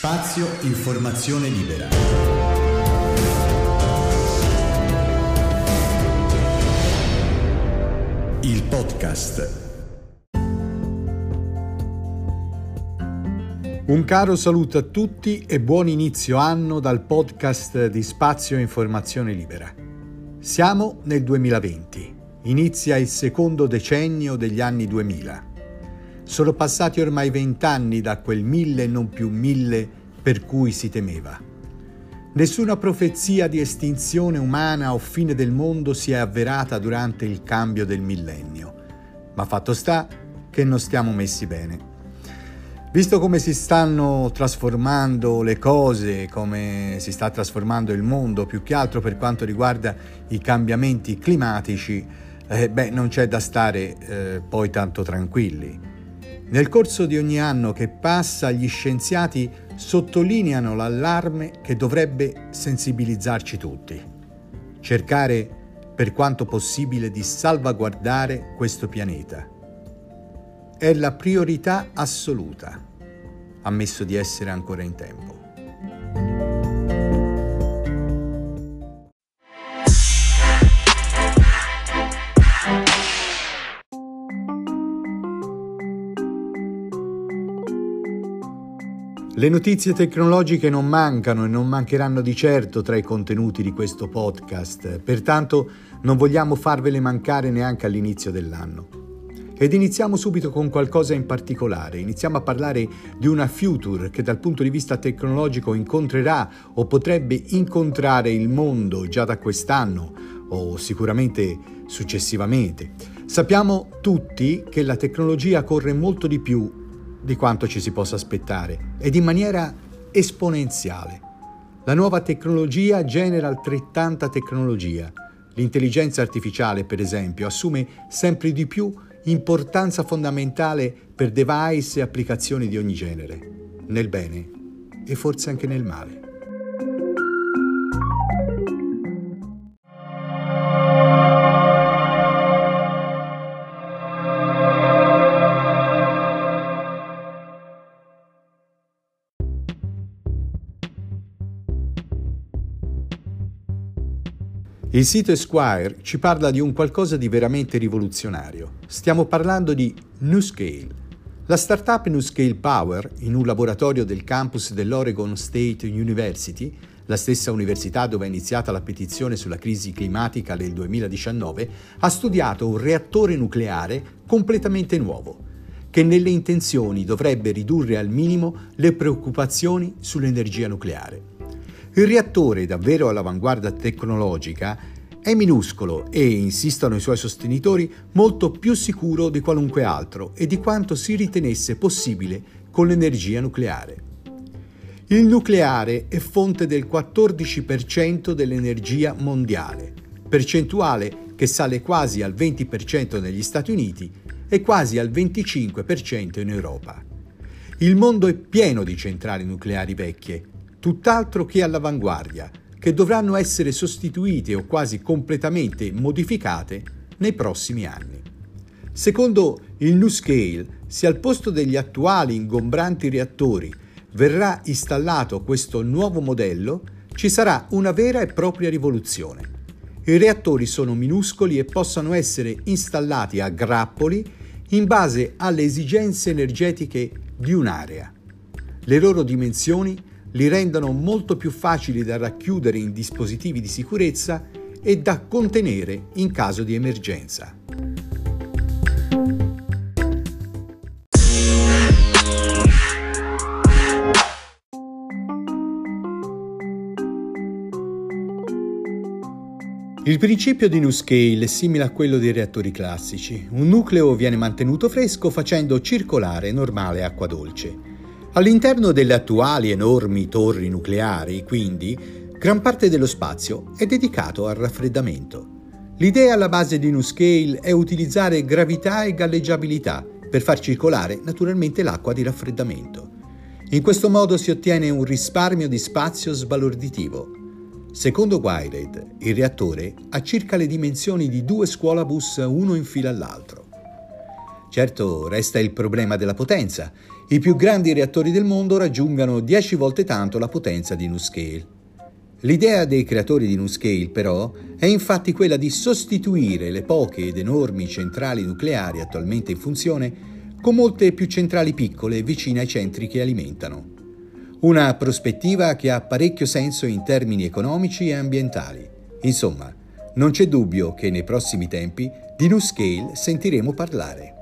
Spazio Informazione Libera. Il podcast. Un caro saluto a tutti e buon inizio anno dal podcast di Spazio Informazione Libera. Siamo nel 2020, inizia il secondo decennio degli anni 2000. Sono passati ormai vent'anni da quel mille e non più mille per cui si temeva. Nessuna profezia di estinzione umana o fine del mondo si è avverata durante il cambio del millennio, ma fatto sta che non stiamo messi bene. Visto come si stanno trasformando le cose, come si sta trasformando il mondo, più che altro per quanto riguarda i cambiamenti climatici, eh, beh, non c'è da stare eh, poi tanto tranquilli. Nel corso di ogni anno che passa gli scienziati sottolineano l'allarme che dovrebbe sensibilizzarci tutti. Cercare per quanto possibile di salvaguardare questo pianeta. È la priorità assoluta, ammesso di essere ancora in tempo. Le notizie tecnologiche non mancano e non mancheranno di certo tra i contenuti di questo podcast, pertanto non vogliamo farvele mancare neanche all'inizio dell'anno. Ed iniziamo subito con qualcosa in particolare, iniziamo a parlare di una future che dal punto di vista tecnologico incontrerà o potrebbe incontrare il mondo già da quest'anno o sicuramente successivamente. Sappiamo tutti che la tecnologia corre molto di più di quanto ci si possa aspettare ed in maniera esponenziale. La nuova tecnologia genera altrettanta tecnologia. L'intelligenza artificiale, per esempio, assume sempre di più importanza fondamentale per device e applicazioni di ogni genere, nel bene e forse anche nel male. Il sito Esquire ci parla di un qualcosa di veramente rivoluzionario. Stiamo parlando di NewScale. La startup NewScale Power, in un laboratorio del campus dell'Oregon State University, la stessa università dove è iniziata la petizione sulla crisi climatica nel 2019, ha studiato un reattore nucleare completamente nuovo, che nelle intenzioni dovrebbe ridurre al minimo le preoccupazioni sull'energia nucleare. Il reattore, davvero all'avanguardia tecnologica, è minuscolo e, insistono i suoi sostenitori, molto più sicuro di qualunque altro e di quanto si ritenesse possibile con l'energia nucleare. Il nucleare è fonte del 14% dell'energia mondiale, percentuale che sale quasi al 20% negli Stati Uniti e quasi al 25% in Europa. Il mondo è pieno di centrali nucleari vecchie, tutt'altro che all'avanguardia, che dovranno essere sostituite o quasi completamente modificate nei prossimi anni. Secondo il New Scale, se al posto degli attuali ingombranti reattori verrà installato questo nuovo modello, ci sarà una vera e propria rivoluzione. I reattori sono minuscoli e possono essere installati a grappoli in base alle esigenze energetiche di un'area. Le loro dimensioni li rendono molto più facili da racchiudere in dispositivi di sicurezza e da contenere in caso di emergenza. Il principio di NuScale è simile a quello dei reattori classici. Un nucleo viene mantenuto fresco facendo circolare normale acqua dolce. All'interno delle attuali enormi torri nucleari, quindi, gran parte dello spazio è dedicato al raffreddamento. L'idea alla base di NuScale è utilizzare gravità e galleggiabilità per far circolare naturalmente l'acqua di raffreddamento. In questo modo si ottiene un risparmio di spazio sbalorditivo. Secondo Wired, il reattore ha circa le dimensioni di due scuolabus uno in fila all'altro. Certo, resta il problema della potenza i più grandi reattori del mondo raggiungano 10 volte tanto la potenza di NuScale. L'idea dei creatori di NuScale, però, è infatti quella di sostituire le poche ed enormi centrali nucleari attualmente in funzione con molte più centrali piccole vicine ai centri che alimentano. Una prospettiva che ha parecchio senso in termini economici e ambientali. Insomma, non c'è dubbio che nei prossimi tempi di NuScale sentiremo parlare.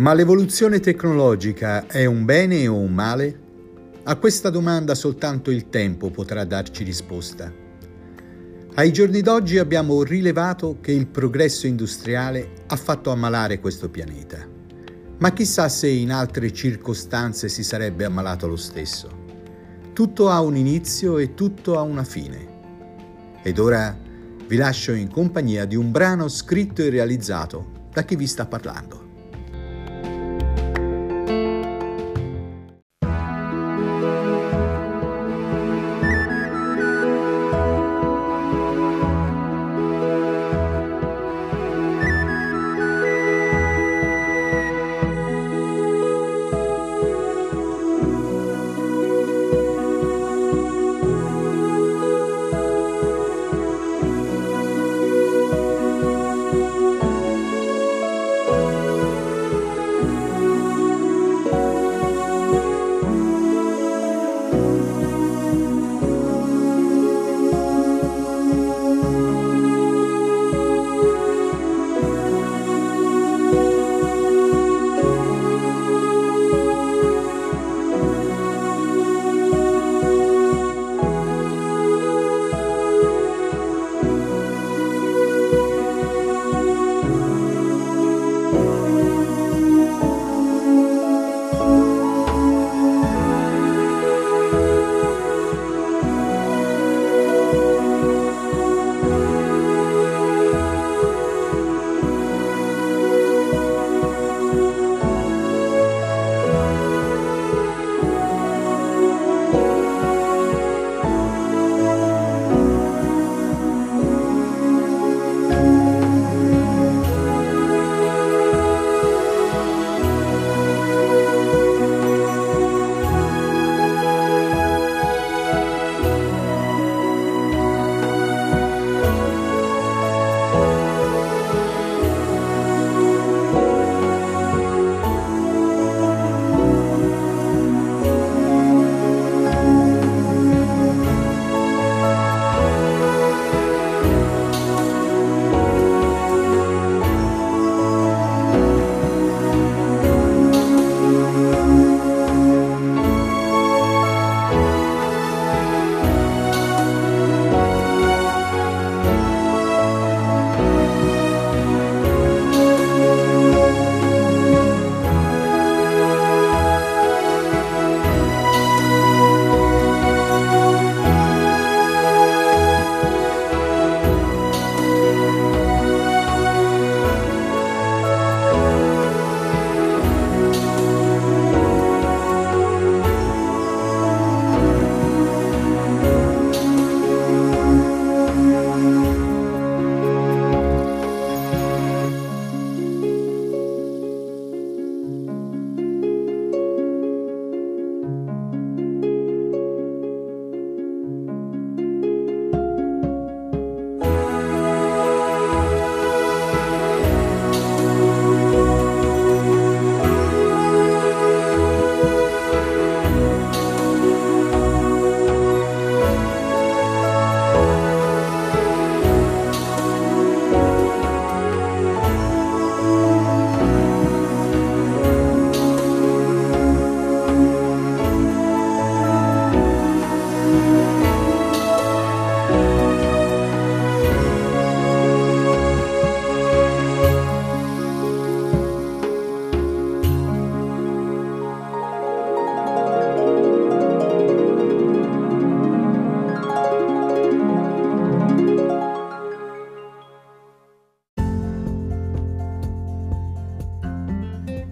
Ma l'evoluzione tecnologica è un bene o un male? A questa domanda soltanto il tempo potrà darci risposta. Ai giorni d'oggi abbiamo rilevato che il progresso industriale ha fatto ammalare questo pianeta. Ma chissà se in altre circostanze si sarebbe ammalato lo stesso. Tutto ha un inizio e tutto ha una fine. Ed ora vi lascio in compagnia di un brano scritto e realizzato da chi vi sta parlando.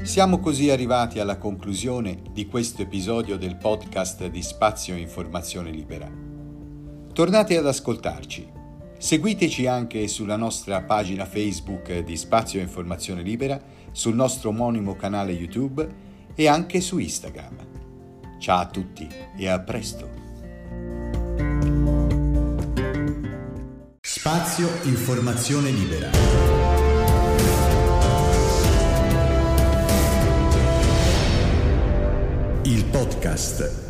Siamo così arrivati alla conclusione di questo episodio del podcast di Spazio Informazione Libera. Tornate ad ascoltarci. Seguiteci anche sulla nostra pagina Facebook di Spazio Informazione Libera, sul nostro omonimo canale YouTube e anche su Instagram. Ciao a tutti e a presto. Spazio Informazione Libera. il podcast.